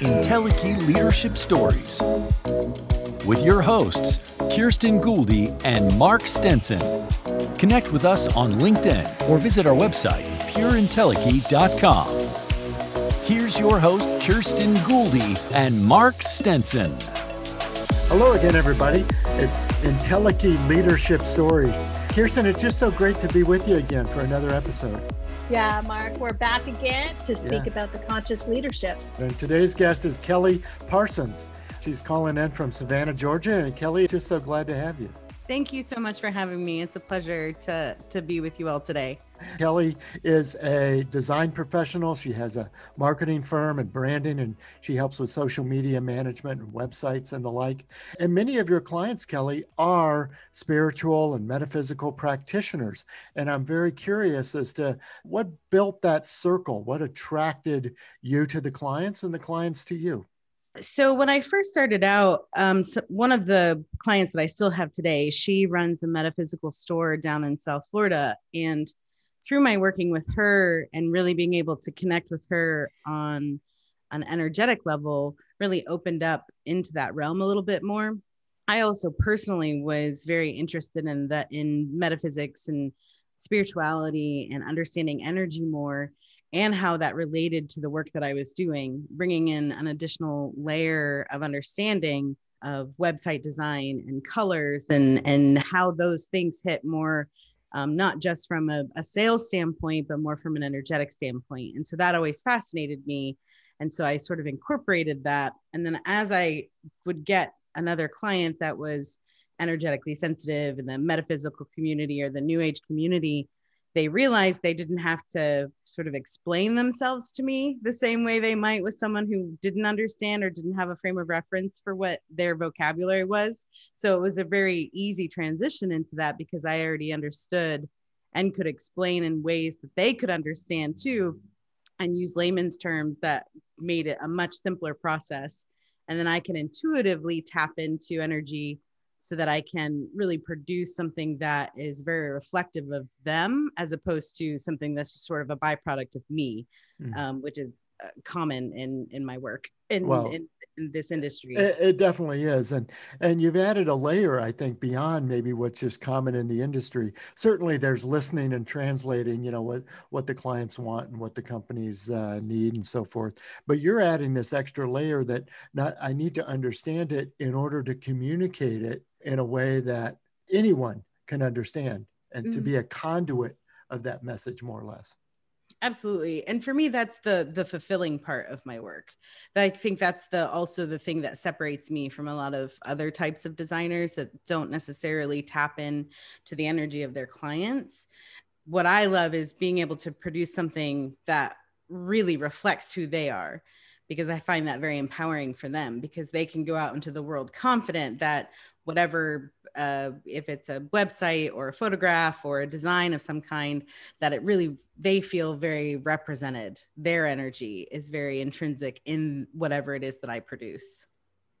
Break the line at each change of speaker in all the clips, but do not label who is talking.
Entelechy Leadership Stories with your hosts, Kirsten Gouldy and Mark Stenson. Connect with us on LinkedIn or visit our website, pureintelechy.com. Here's your host, Kirsten Gouldy and Mark Stenson.
Hello again, everybody. It's Entelechy Leadership Stories. Kirsten, it's just so great to be with you again for another episode.
Yeah, Mark, we're back again to speak yeah. about the conscious leadership.
And today's guest is Kelly Parsons. She's calling in from Savannah, Georgia. And Kelly, just so glad to have you.
Thank you so much for having me. It's a pleasure to, to be with you all today.
Kelly is a design professional. She has a marketing firm and branding, and she helps with social media management and websites and the like. And many of your clients, Kelly, are spiritual and metaphysical practitioners. And I'm very curious as to what built that circle, what attracted you to the clients and the clients to you
so when I first started out, um, so one of the clients that I still have today, she runs a metaphysical store down in South Florida, and through my working with her and really being able to connect with her on an energetic level, really opened up into that realm a little bit more. I also personally was very interested in that in metaphysics and spirituality and understanding energy more and how that related to the work that I was doing, bringing in an additional layer of understanding of website design and colors and and how those things hit more um, not just from a, a sales standpoint but more from an energetic standpoint. And so that always fascinated me. And so i sort of incorporated that. And then as i would get another client that was energetically sensitive in the metaphysical community or the new age community they realized they didn't have to sort of explain themselves to me the same way they might with someone who didn't understand or didn't have a frame of reference for what their vocabulary was. So it was a very easy transition into that because I already understood and could explain in ways that they could understand too and use layman's terms that made it a much simpler process. And then I can intuitively tap into energy so that I can really produce something that is very reflective of them as opposed to something that's just sort of a byproduct of me, mm. um, which is uh, common in in my work in, well, in, in, this industry.
It, it, definitely is, and and you've added a layer, I think, beyond maybe what's just common in the industry. Certainly, there's listening and translating, you know, what what the clients want and what the companies uh, need and so forth. But you're adding this extra layer that not I need to understand it in order to communicate it in a way that anyone can understand and mm-hmm. to be a conduit of that message more or less.
Absolutely. And for me that's the the fulfilling part of my work. I think that's the also the thing that separates me from a lot of other types of designers that don't necessarily tap in to the energy of their clients. What i love is being able to produce something that really reflects who they are because I find that very empowering for them because they can go out into the world confident that whatever uh, if it's a website or a photograph or a design of some kind that it really they feel very represented. Their energy is very intrinsic in whatever it is that i produce.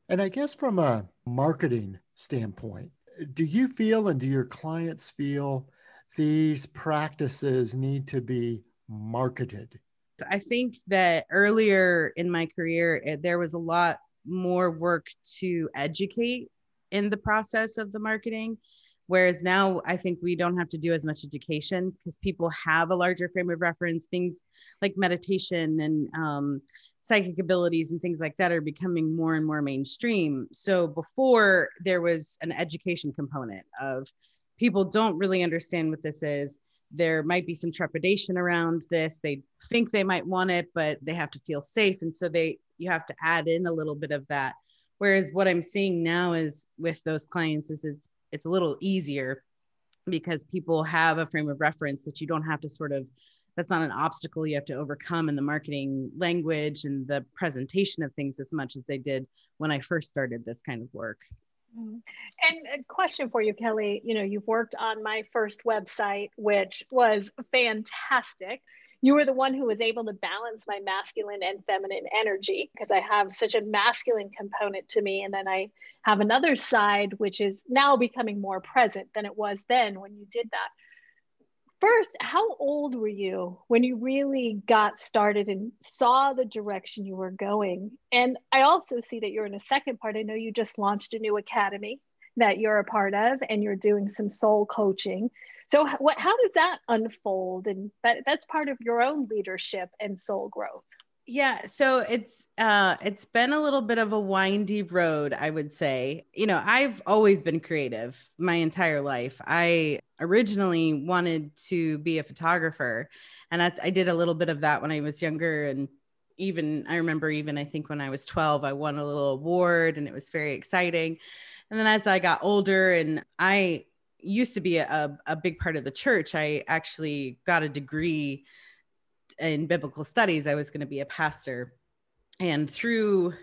And i guess from a marketing standpoint do you feel and do your clients feel these practices need to be marketed?
I think that earlier in my career it, there was a lot more work to educate in the process of the marketing. Whereas now I think we don't have to do as much education because people have a larger frame of reference. Things like meditation and um, psychic abilities and things like that are becoming more and more mainstream. So before there was an education component of people don't really understand what this is. There might be some trepidation around this. They think they might want it, but they have to feel safe. And so they you have to add in a little bit of that Whereas what I'm seeing now is with those clients is it's it's a little easier because people have a frame of reference that you don't have to sort of that's not an obstacle you have to overcome in the marketing language and the presentation of things as much as they did when I first started this kind of work.
Mm-hmm. And a question for you, Kelly. You know, you've worked on my first website, which was fantastic you were the one who was able to balance my masculine and feminine energy because I have such a masculine component to me. And then I have another side, which is now becoming more present than it was then when you did that. first, how old were you when you really got started and saw the direction you were going? And I also see that you're in a second part. I know you just launched a new academy that you're a part of and you're doing some soul coaching. So what how does that unfold and that, that's part of your own leadership and soul growth?
Yeah, so it's uh it's been a little bit of a windy road, I would say. You know, I've always been creative my entire life. I originally wanted to be a photographer, and I, I did a little bit of that when I was younger and even I remember even I think when I was 12 I won a little award and it was very exciting. And then as I got older and I used to be a, a big part of the church, I actually got a degree in biblical studies, I was going to be a pastor. And through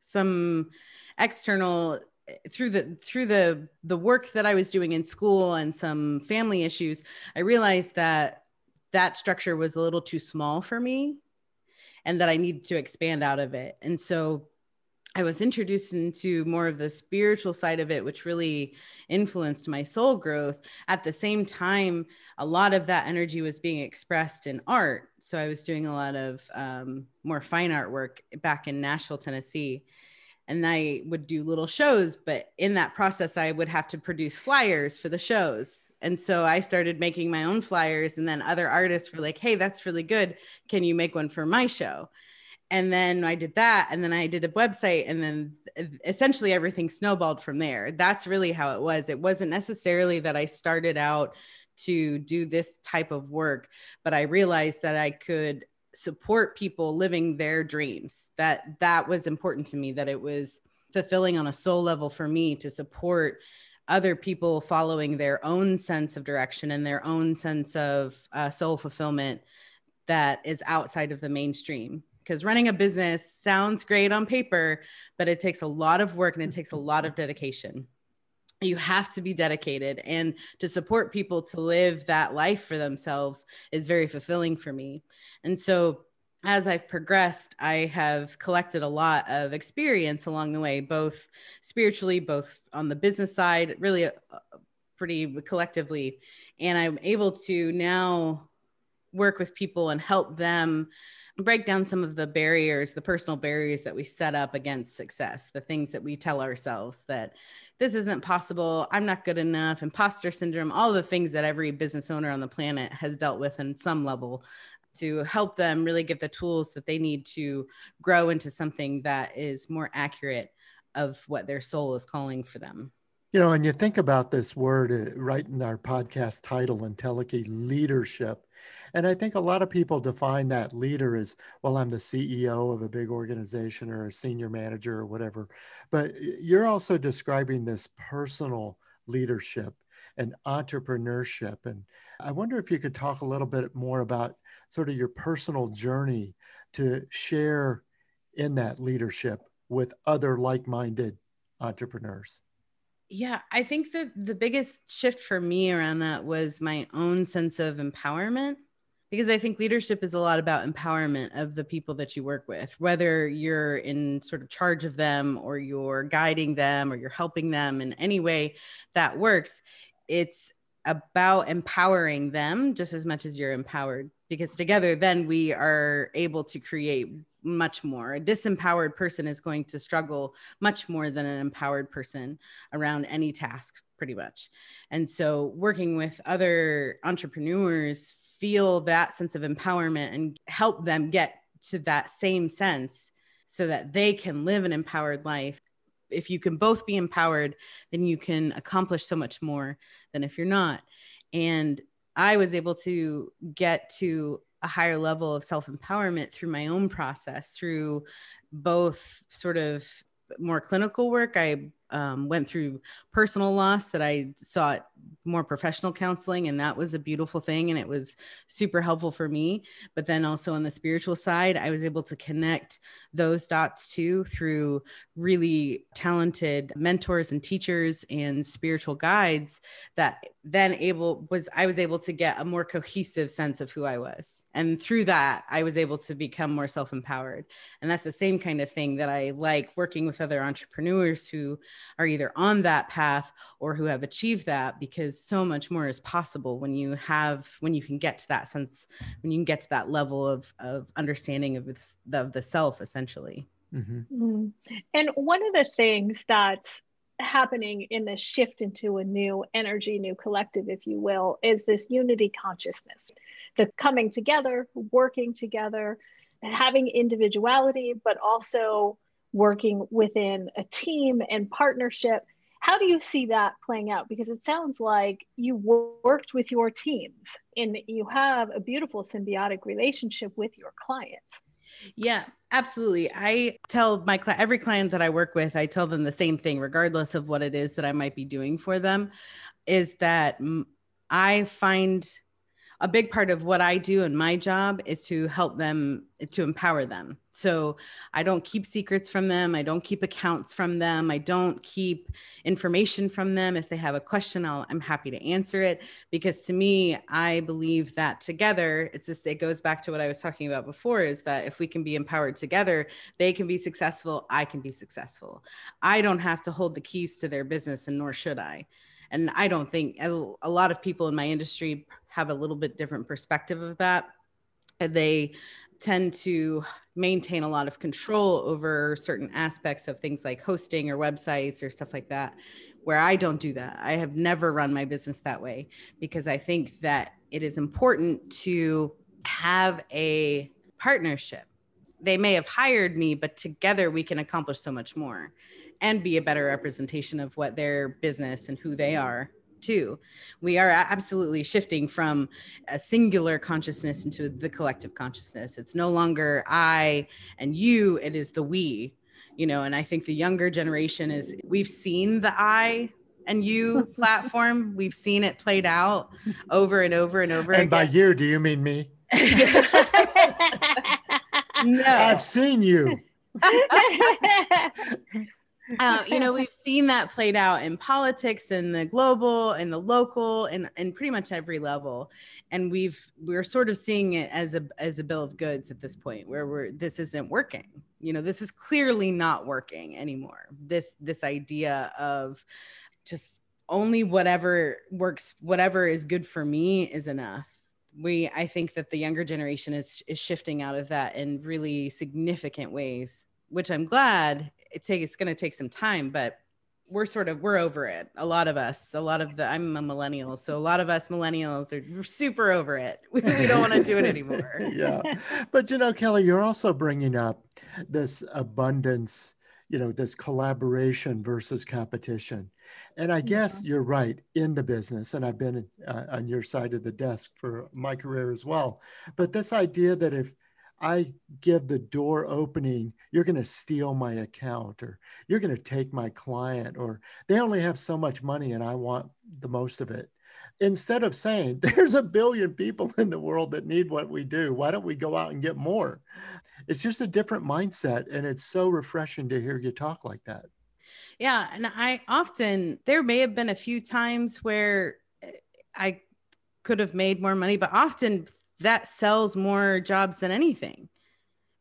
some external through the through the the work that I was doing in school and some family issues, I realized that that structure was a little too small for me and that I needed to expand out of it. And so I was introduced into more of the spiritual side of it, which really influenced my soul growth. At the same time, a lot of that energy was being expressed in art. So I was doing a lot of um, more fine art work back in Nashville, Tennessee. And I would do little shows, but in that process, I would have to produce flyers for the shows. And so I started making my own flyers. And then other artists were like, hey, that's really good. Can you make one for my show? And then I did that, and then I did a website, and then essentially everything snowballed from there. That's really how it was. It wasn't necessarily that I started out to do this type of work, but I realized that I could support people living their dreams. That that was important to me. That it was fulfilling on a soul level for me to support other people following their own sense of direction and their own sense of uh, soul fulfillment that is outside of the mainstream because running a business sounds great on paper, but it takes a lot of work and it takes a lot of dedication. You have to be dedicated, and to support people to live that life for themselves is very fulfilling for me. And so, as I've progressed, I have collected a lot of experience along the way, both spiritually, both on the business side, really uh, pretty collectively. And I'm able to now work with people and help them break down some of the barriers, the personal barriers that we set up against success, the things that we tell ourselves that this isn't possible, I'm not good enough, imposter syndrome, all the things that every business owner on the planet has dealt with in some level to help them really get the tools that they need to grow into something that is more accurate of what their soul is calling for them.
You know, and you think about this word uh, right in our podcast title, Entelechy leadership and I think a lot of people define that leader as, well, I'm the CEO of a big organization or a senior manager or whatever. But you're also describing this personal leadership and entrepreneurship. And I wonder if you could talk a little bit more about sort of your personal journey to share in that leadership with other like minded entrepreneurs.
Yeah, I think that the biggest shift for me around that was my own sense of empowerment because I think leadership is a lot about empowerment of the people that you work with, whether you're in sort of charge of them or you're guiding them or you're helping them in any way that works. It's about empowering them just as much as you're empowered because together then we are able to create much more. A disempowered person is going to struggle much more than an empowered person around any task, pretty much. And so, working with other entrepreneurs feel that sense of empowerment and help them get to that same sense so that they can live an empowered life. If you can both be empowered, then you can accomplish so much more than if you're not. And I was able to get to a higher level of self empowerment through my own process, through both sort of more clinical work. I um, went through personal loss that I sought more professional counseling, and that was a beautiful thing. And it was super helpful for me. But then also on the spiritual side, I was able to connect those dots too through really talented mentors and teachers and spiritual guides that then able was I was able to get a more cohesive sense of who I was. And through that, I was able to become more self-empowered. And that's the same kind of thing that I like working with other entrepreneurs who are either on that path or who have achieved that because so much more is possible when you have when you can get to that sense when you can get to that level of of understanding of the, of the self essentially
mm-hmm. Mm-hmm. and one of the things that's happening in this shift into a new energy, new collective, if you will, is this unity consciousness, the coming together, working together, having individuality, but also working within a team and partnership. How do you see that playing out? Because it sounds like you worked with your teams and you have a beautiful symbiotic relationship with your clients.
Yeah, absolutely. I tell my cl- every client that I work with, I tell them the same thing, regardless of what it is that I might be doing for them, is that I find a big part of what I do in my job is to help them to empower them. So I don't keep secrets from them. I don't keep accounts from them. I don't keep information from them. If they have a question, i am happy to answer it because to me, I believe that together, it's just, it goes back to what I was talking about before is that if we can be empowered together, they can be successful. I can be successful. I don't have to hold the keys to their business and nor should I. And I don't think a lot of people in my industry have a little bit different perspective of that. They tend to maintain a lot of control over certain aspects of things like hosting or websites or stuff like that where I don't do that. I have never run my business that way because I think that it is important to have a partnership. They may have hired me, but together we can accomplish so much more and be a better representation of what their business and who they are too. We are absolutely shifting from a singular consciousness into the collective consciousness. It's no longer I and you, it is the we, you know, and I think the younger generation is we've seen the I and you platform. We've seen it played out over and over and over
and
again.
by you, do you mean me? no. I've seen you.
uh, you know, we've seen that played out in politics and the global and the local and, and pretty much every level. And we've we're sort of seeing it as a as a bill of goods at this point where we're this isn't working. You know, this is clearly not working anymore. This this idea of just only whatever works, whatever is good for me is enough we i think that the younger generation is is shifting out of that in really significant ways which i'm glad it take it's going to take some time, but we're sort of we're over it. A lot of us, a lot of the I'm a millennial, so a lot of us millennials are super over it. We, we don't want to do it anymore.
yeah, but you know, Kelly, you're also bringing up this abundance. You know, this collaboration versus competition. And I guess mm-hmm. you're right in the business, and I've been uh, on your side of the desk for my career as well. But this idea that if I give the door opening, you're going to steal my account or you're going to take my client or they only have so much money and I want the most of it. Instead of saying, there's a billion people in the world that need what we do. Why don't we go out and get more? It's just a different mindset. And it's so refreshing to hear you talk like that.
Yeah. And I often, there may have been a few times where eh, I could have made more money, but often that sells more jobs than anything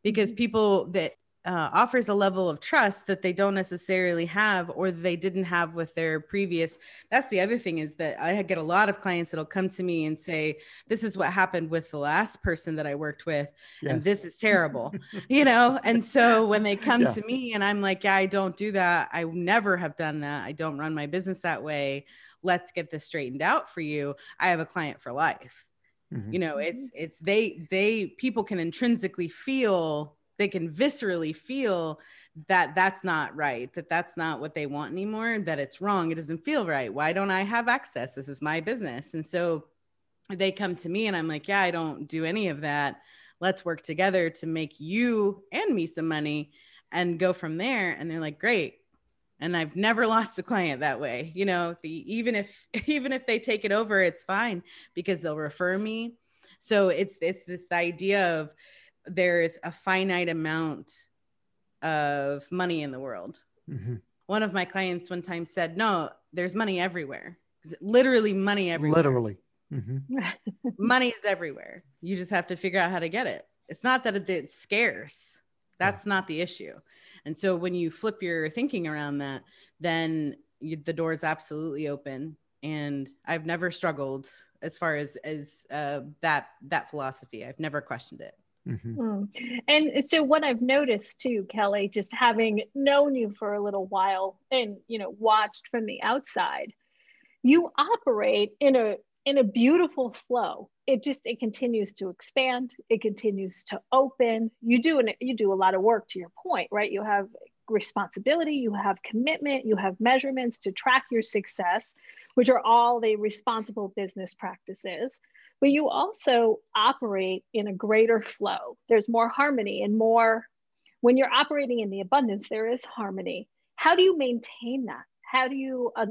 because mm-hmm. people that uh, offers a level of trust that they don't necessarily have or they didn't have with their previous. That's the other thing is that i get a lot of clients that'll come to me and say this is what happened with the last person that i worked with yes. and this is terrible you know? And so when they come yeah. to me and i'm like yeah i don't do that. I never have done that. I don't run my business that way. Let's get this straightened out for you. I have a client for life Mm-hmm. You know, it's mm-hmm. it's they they people can intrinsically feel they can viscerally feel that that's not right that that's not what they want anymore that it's wrong it doesn't feel right why don't i have access this is my business and so they come to me and i'm like yeah i don't do any of that let's work together to make you and me some money and go from there and they're like great and I've never lost a client that way. You know, the even if even if they take it over, it's fine because they'll refer me. So it's this this idea of there is a finite amount of money in the world. Mm-hmm. One of my clients one time said, "No, there's money everywhere. Literally money everywhere.
Literally, mm-hmm.
money is everywhere. You just have to figure out how to get it. It's not that it's scarce. That's yeah. not the issue. And so when you flip your thinking around that, then you, the door is absolutely open. And I've never struggled as far as as uh, that that philosophy. I've never questioned it.
Mm-hmm. Mm. And so what I've noticed too, Kelly, just having known you for a little while and you know watched from the outside, you operate in a in a beautiful flow it just it continues to expand it continues to open. You do and you do a lot of work to your point right? You have responsibility you have commitment you have measurements to track your success which are all the responsible business practices. But you also operate in a greater flow. There's more harmony and more when you're operating in the abundance there is harmony. How do you maintain that? How do you uh,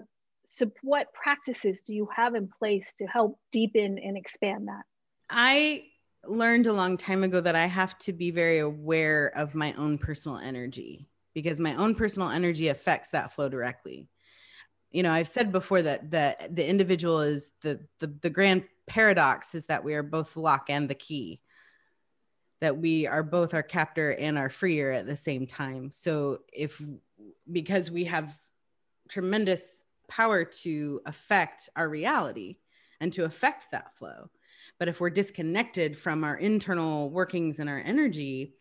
so what practices do you have in place to help deepen and expand that?
I learned a long time ago that i have to be very aware of my own personal energy because my own personal energy affects that flow directly. You know i've said before that that the individual is the the, the grand paradox is that we are both the lock and the key that we are both our captor and our freer at the same time. So if because we have tremendous power to affect our reality and to affect that flow. But if we're disconnected from our internal workings and our energy,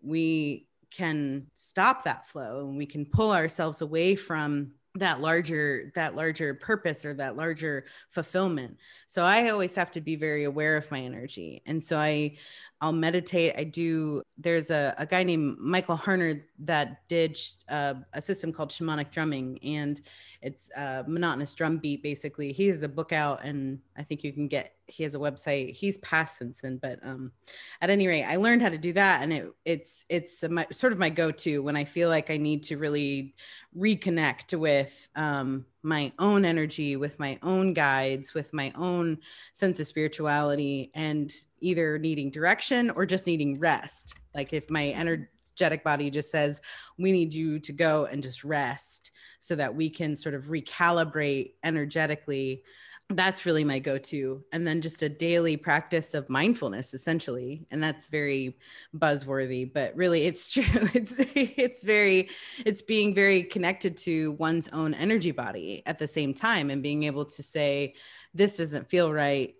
we can stop that flow and we can pull ourselves away from that larger that larger purpose or that larger fulfillment. So i always have to be very aware of my energy. And so i i'll meditate. I do there's a, a guy named michael harner that did uh, a system called shamanic drumming and it's a monotonous drum beat basically. He has a book out and i think you can get he has a website he's passed since then but um at any rate i learned how to do that and it it's it's my, sort of my go-to when i feel like i need to really reconnect with um my own energy with my own guides with my own sense of spirituality and either needing direction or just needing rest. Like if my energetic body just says we need you to go and just rest so that we can sort of recalibrate energetically that's really my go-to. And then just a daily practice of mindfulness essentially. And that's very buzzworthy but really it's true. It's it's very it's being very connected to one's own energy body at the same time and being able to say this doesn't feel right.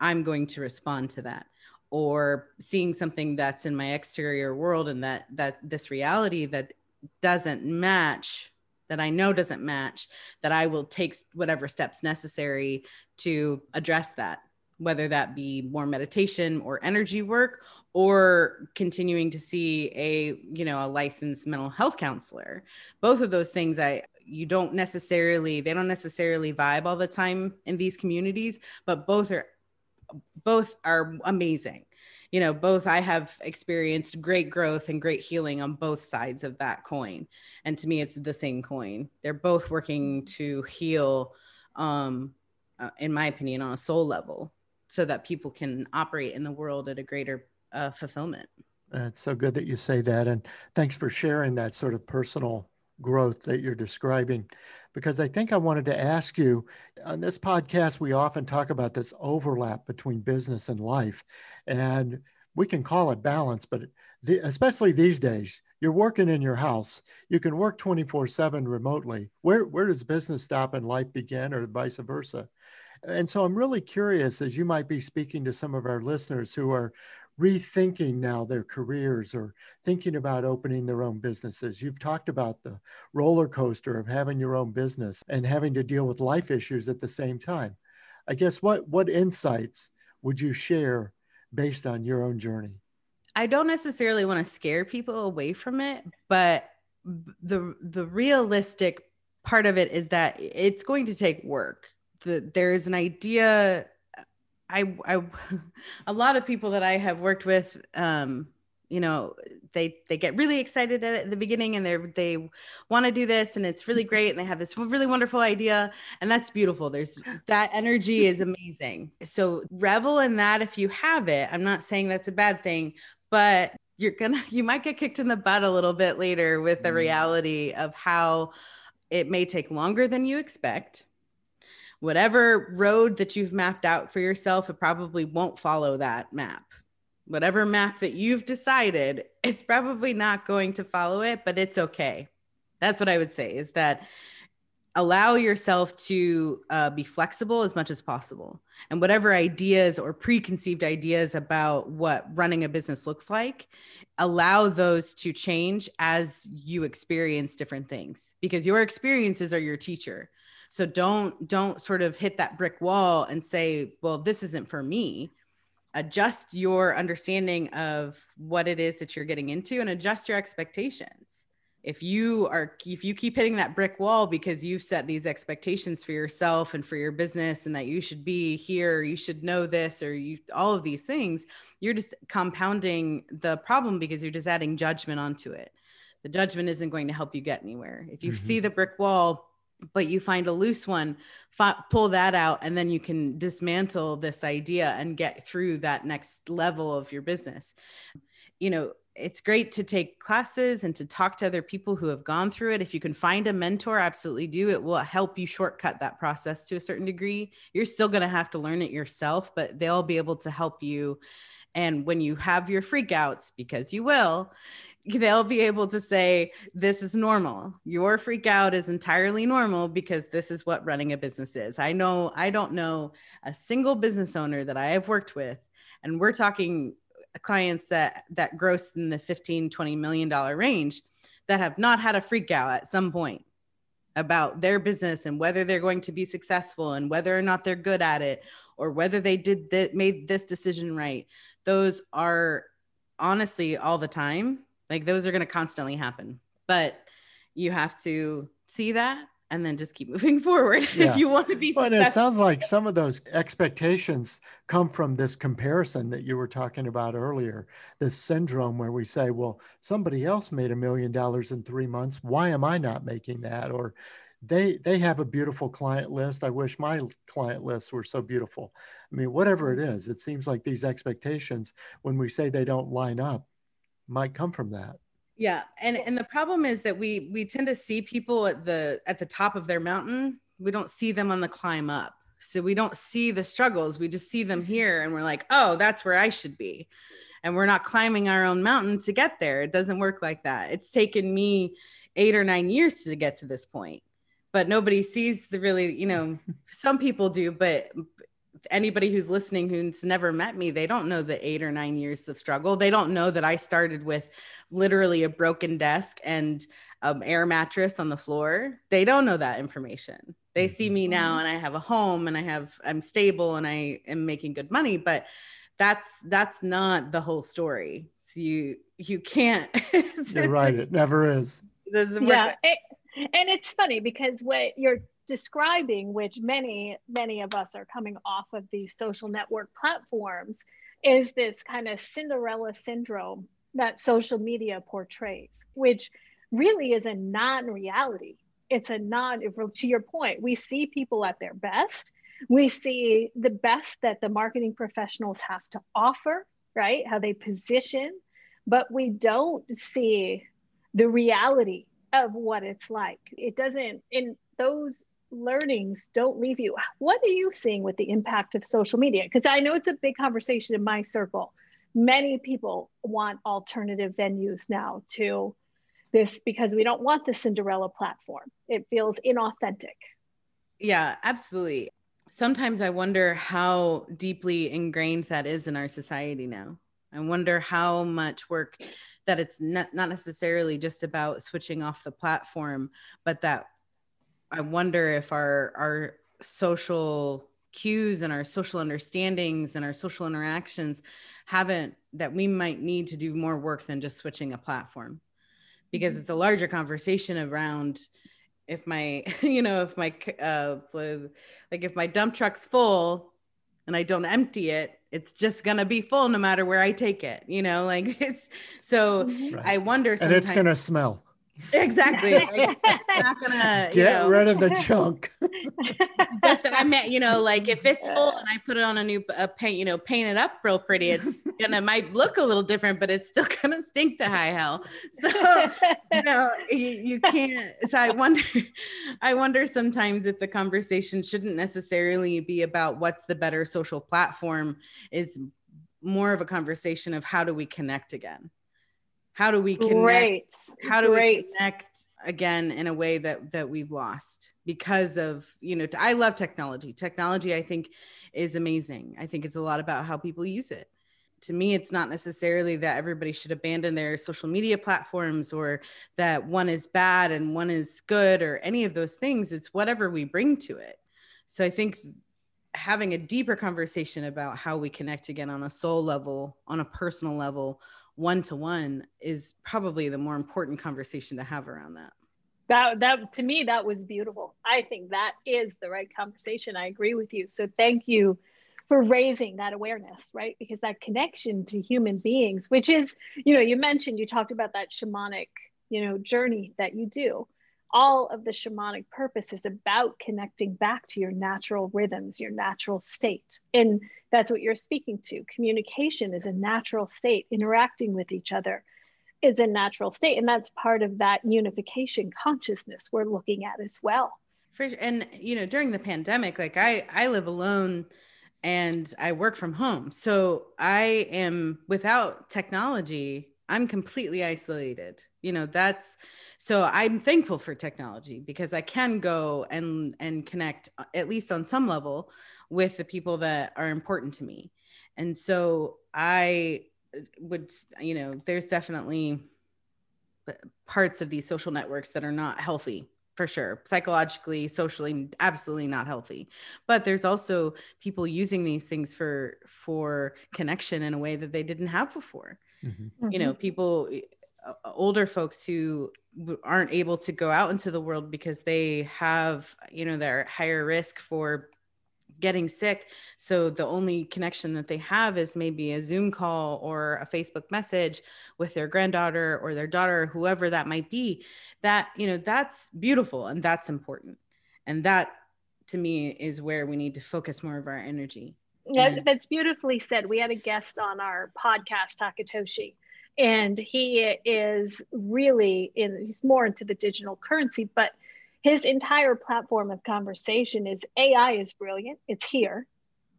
I'm going to respond to that. Or seeing something that's in my exterior world and that that this reality that doesn't match that I know doesn't match, that I will take whatever steps necessary to address that, whether that be more meditation or energy work or continuing to see a, you know, a licensed mental health counselor. Both of those things I you don't necessarily they don't necessarily vibe all the time in these communities, but both are both are amazing you know both i have experienced great growth and great healing on both sides of that coin. And to me it's the same coin. They're both working to heal um uh, in my opinion on a soul level so that people can operate in the world at a greater uh, fulfillment.
It's so good that you say that. And thanks for sharing that sort of personal growth that you're describing because I think I wanted to ask you on this podcast, we often talk about this overlap between business and life. And we can call it balance, but the, especially these days, you're working in your house. You can work 24 7 remotely. Where, where does business stop and life begin, or vice versa? And so I'm really curious as you might be speaking to some of our listeners who are rethinking now their careers or thinking about opening their own businesses. You've talked about the roller coaster of having your own business and having to deal with life issues at the same time. I guess what what insights would you share based on your own journey?
I don't necessarily want to scare people away from it, but the the realistic part of it is that it's going to take work. The, there is an idea I, I, a lot of people that I have worked with, um, you know, they they get really excited at, the beginning and they they want to do this and it's really great and they have this really wonderful idea and that's beautiful. There's that energy is amazing. So revel in that if you have it. I'm not saying that's a bad thing, but you're gonna you might get kicked in the butt a little bit later with the mm. reality of how it may take longer than you expect whatever road that you've mapped out for yourself, it probably won't follow that map. whatever map that you've decided, it's probably not going to follow it, but it's okay. That's what I would say is that allow yourself to uh, be flexible as much as possible. And whatever ideas or preconceived ideas about what running a business looks like, allow those to change as you experience different things because your experiences are your teacher. So don't don't sort of hit that brick wall and say, well, this isn't for me. Adjust your understanding of what it is that you're getting into and adjust your expectations. If you are if you keep hitting that brick wall because you've set these expectations for yourself and for your business and that you should be here you should know this or you all of these things you're just compounding the problem because you're just adding judgment onto it. The judgment isn't going to help you get anywhere. If you mm-hmm. see the brick wall but you find a loose one, pull that out, and then you can dismantle this idea and get through that next level of your business. You know, it's great to take classes and to talk to other people who have gone through it. If you can find a mentor, absolutely do. It will help you shortcut that process to a certain degree. You're still going to have to learn it yourself, but they'll be able to help you. And when you have your freakouts, because you will, they'll be able to say this is normal. Your freak out is entirely normal because this is what running a business is. I know i don't know a single business owner that i have worked with and we're talking clients that that gross in the 15 20 million dollar range that have not had a freak out at some point about their business and whether they're going to be successful and whether or not they're good at it or whether they did that made this decision right. Those are honestly all the time like those are going to constantly happen. But you have to see that and then just keep moving forward yeah. if you want to be
well, it sounds like some of those expectations come from this comparison that you were talking about earlier this syndrome where we say well somebody else made a million dollars in three months. Why am i not making that? Or they they have a beautiful client list. I wish my client lists were so beautiful. I mean whatever it is it seems like these expectations when we say they don't line up might come from that.
Yeah and and the problem is that we we tend to see people at the at the top of their mountain. We don't see them on the climb up. So we don't see the struggles. We just see them here and we're like oh that's where i should be. And we're not climbing our own mountain to get there. It doesn't work like that. It's taken me eight or nine years to get to this point but nobody sees the really you know some people do but anybody who's listening who's never met me, they don't know the eight or nine years of struggle. They don't know that I started with literally a broken desk and an air mattress on the floor. They don't know that information. They see me now mm-hmm. and I have a home and I have I'm stable and I am making good money, but that's that's not the whole story. So you you can't.
you're right. It never is.
yeah. It, and it's funny because what you're describing, which many, many of us are coming off of these social network platforms, is this kind of Cinderella syndrome that social media portrays, which really is a non reality. It's a non, to your point, we see people at their best. We see the best that the marketing professionals have to offer, right? How they position, but we don't see the reality of what it's like. It doesn't, in those learnings don't leave you. What are you seeing with the impact of social media? Because I know it's a big conversation in my circle. Many people want alternative venues now to this because we don't want the Cinderella platform. It feels inauthentic.
Yeah, absolutely. Sometimes I wonder how deeply ingrained that is in our society now. I wonder how much work that it's not, not necessarily just about switching off the platform, but that I wonder if our our social cues and our social understandings and our social interactions haven't that we might need to do more work than just switching a platform because mm-hmm. it's a larger conversation around if my you know if my uh like if my dump truck's full and I don't empty it it's just gonna be full no matter where I take it you know like it's so mm-hmm. right. I wonder
and it's gonna smell
Exactly. Like, not gonna
get know. rid of the chunk.
Just, I meant, you know, like if it's full and I put it on a new uh, paint, you know, paint it up real pretty, it's gonna might look a little different, but it's still gonna stink to high hell. So, you know, you, you can't. So I wonder, I wonder sometimes if the conversation shouldn't necessarily be about what's the better social platform, is more of a conversation of how do we connect again how do we connect
Great.
how do
Great.
we connect again in a way that that we've lost because of you know i love technology. Technology i think is amazing. I think it's a lot about how people use it. To me it's not necessarily that everybody should abandon their social media platforms or that one is bad and one is good or any of those things. It's whatever we bring to it. So i think having a deeper conversation about how we connect again on a soul level on a personal level one to one is probably the more important conversation to have around that.
That that to me that was beautiful. I think that is the right conversation. I agree with you. So thank you for raising that awareness, right? Because that connection to human beings, which is, you know, you mentioned you talked about that shamanic, you know, journey that you do all of the shamanic purpose is about connecting back to your natural rhythms, your natural state. And that's what you're speaking to. Communication is a natural state, interacting with each other is a natural state. And that's part of that unification consciousness we're looking at as well.
For, and you know, during the pandemic, like I I live alone and I work from home. So I am without technology I'm completely isolated. You know, that's so I'm thankful for technology because I can go and and connect uh, at least on some level with the people that are important to me. And so I uh, would you know, there's definitely uh, parts of these social networks that are not healthy for sure psychologically socially absolutely not healthy but there's also people using these things for for connection in a way that they didn't have before mm-hmm. you know mm-hmm. people uh, older folks who aren't able to go out into the world because they have you know they're higher risk for getting sick. So the only connection that they have is maybe a zoom call or a facebook message with their granddaughter or their daughter whoever that might be. That you know that's beautiful and that's important. And that to me is where we need to focus more of our energy.
Yeah, that's beautifully said. We had a guest on our podcast, Takatoshi, and he is really in, he's more into the digital currency, but his entire platform of conversation is AI is brilliant. It's here,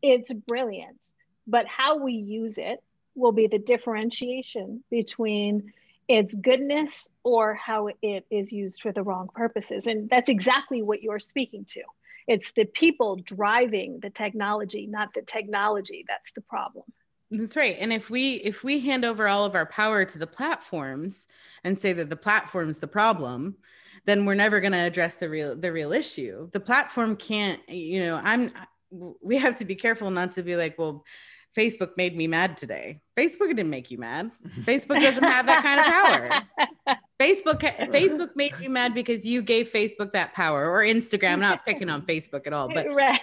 it's brilliant, but how we use it will be the differentiation between its goodness or how it is used for the wrong purposes. And that's exactly what you're speaking to. It's the people driving the technology, not the technology. That's the problem.
That's right. And if we if we hand over all of our power to the platforms and say that the platform's the problem, then we're never going to address the real the real issue. The platform can't, you know, I'm we have to be careful not to be like, well, Facebook made me mad today. Facebook didn't make you mad. Facebook doesn't have that kind of power. Facebook Facebook made you mad because you gave Facebook that power or Instagram not picking on Facebook at all but right.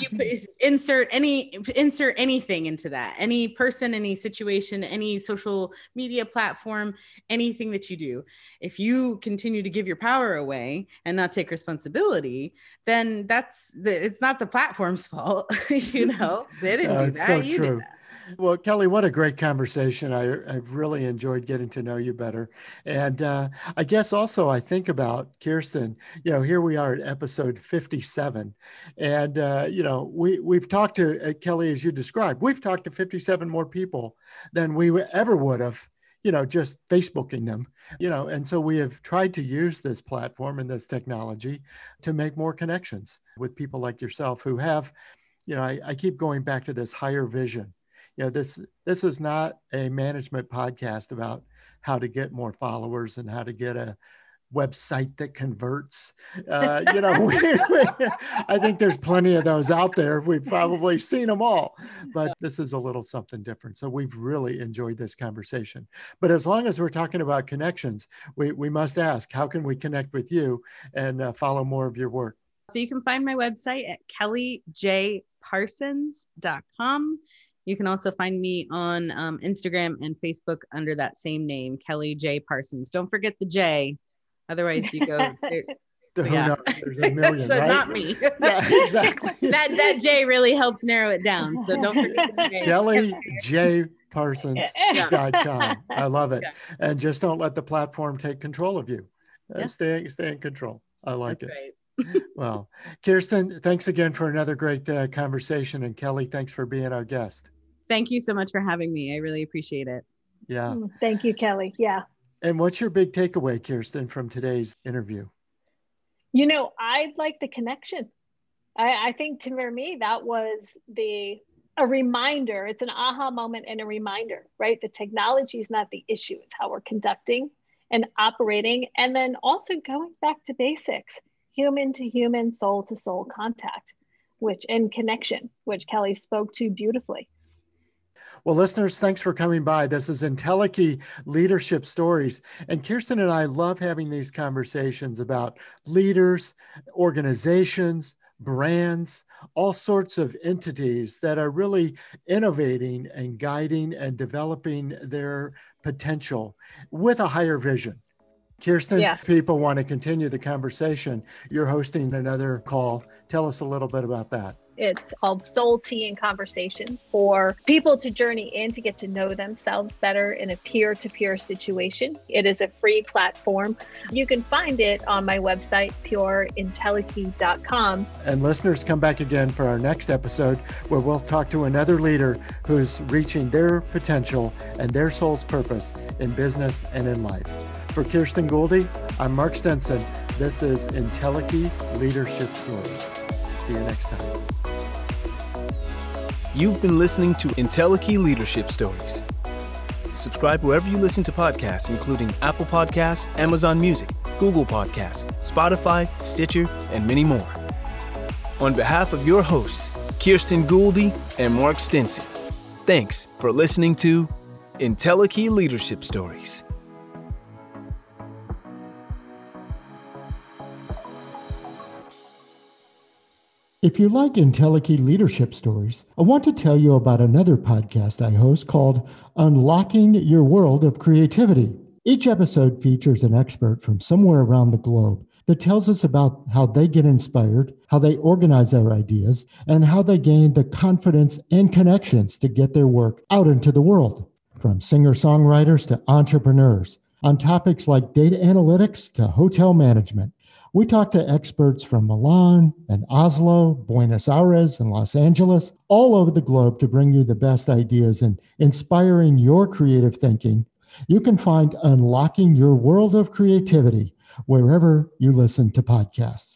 you insert any insert anything into that any person any situation any social media platform anything that you do if you continue to give your power away and not take responsibility then that's the it's not the platform's fault you know they didn't do that so you true. did that
well, Kelly, what a great conversation. I, have really enjoyed getting to know you better. And uh, I guess also I think about Kirsten, you know, here we are at episode 57. And, uh, you know, we, we've talked to uh, Kelly, as you described, we've talked to 57 more people than we ever would have, you know, just Facebooking them, you know. And so we have tried to use this platform and this technology to make more connections with people like yourself who have, you know, I, I keep going back to this higher vision you know this this is not a management podcast about how to get more followers and how to get a website that converts. Uh, you know we, we, i think there's plenty of those out there. We've probably seen them all but this is a little something different. So we've really enjoyed this conversation. But as long as we're talking about connections we, we must ask how can we connect with you and uh, follow more of your work?
So you can find my website at kellyjparsons.com you can also find me on um, Instagram and Facebook under that same name, Kelly J. Parsons. Don't forget the J. Otherwise, you go.
Who yeah. knows? There's a million, so right?
Not me.
yeah, exactly.
that that J really helps narrow it down. So don't forget the
J. Kelly J. Parsons.com. I love it. Yeah. And just don't let the platform take control of you. Uh, yeah. Stay, stay in control. I like That's it. Right. well, Kirsten, thanks again for another great uh, conversation. And Kelly, thanks for being our guest.
Thank you so much for having me. I really appreciate it.
Yeah. Mm,
thank you, Kelly. Yeah.
And what's your big takeaway, Kirsten, from today's interview?
You know, I like the connection. I, I think to me, that was the a reminder. It's an aha moment and a reminder, right? The technology is not the issue. It's how we're conducting and operating. And then also going back to basics, human to human, soul to soul contact, which and connection, which Kelly spoke to beautifully.
Well, listeners, thanks for coming by. This is Entelechy Leadership Stories. And Kirsten and I love having these conversations about leaders, organizations, brands, all sorts of entities that are really innovating and guiding and developing their potential with a higher vision. Kirsten, yeah. people want to continue the conversation. You're hosting another call. Tell us a little bit about that.
It's called Soul Tea and Conversations for people to journey in to get to know themselves better in a peer to peer situation. It is a free platform. You can find it on my website, pureintelechy.com.
And listeners, come back again for our next episode where we'll talk to another leader who's reaching their potential and their soul's purpose in business and in life. For Kirsten Gouldy, I'm Mark Stinson. This is Entelechy Leadership Stories. See you next time.
You've been listening to Entelechy Leadership Stories. Subscribe wherever you listen to podcasts, including Apple Podcasts, Amazon Music, Google Podcasts, Spotify, Stitcher, and many more. On behalf of your hosts, Kirsten Gouldy and Mark Stinson, thanks for listening to Entelechy Leadership Stories.
If you like Entelechy leadership stories, I want to tell you about another podcast I host called Unlocking Your World of Creativity. Each episode features an expert from somewhere around the globe that tells us about how they get inspired, how they organize their ideas, and how they gain the confidence and connections to get their work out into the world. From singer songwriters to entrepreneurs, on topics like data analytics to hotel management. We talked to experts from Milan and Oslo, Buenos Aires, and Los Angeles, all over the globe to bring you the best ideas and inspiring your creative thinking. You can find Unlocking Your World of Creativity wherever you listen to podcasts.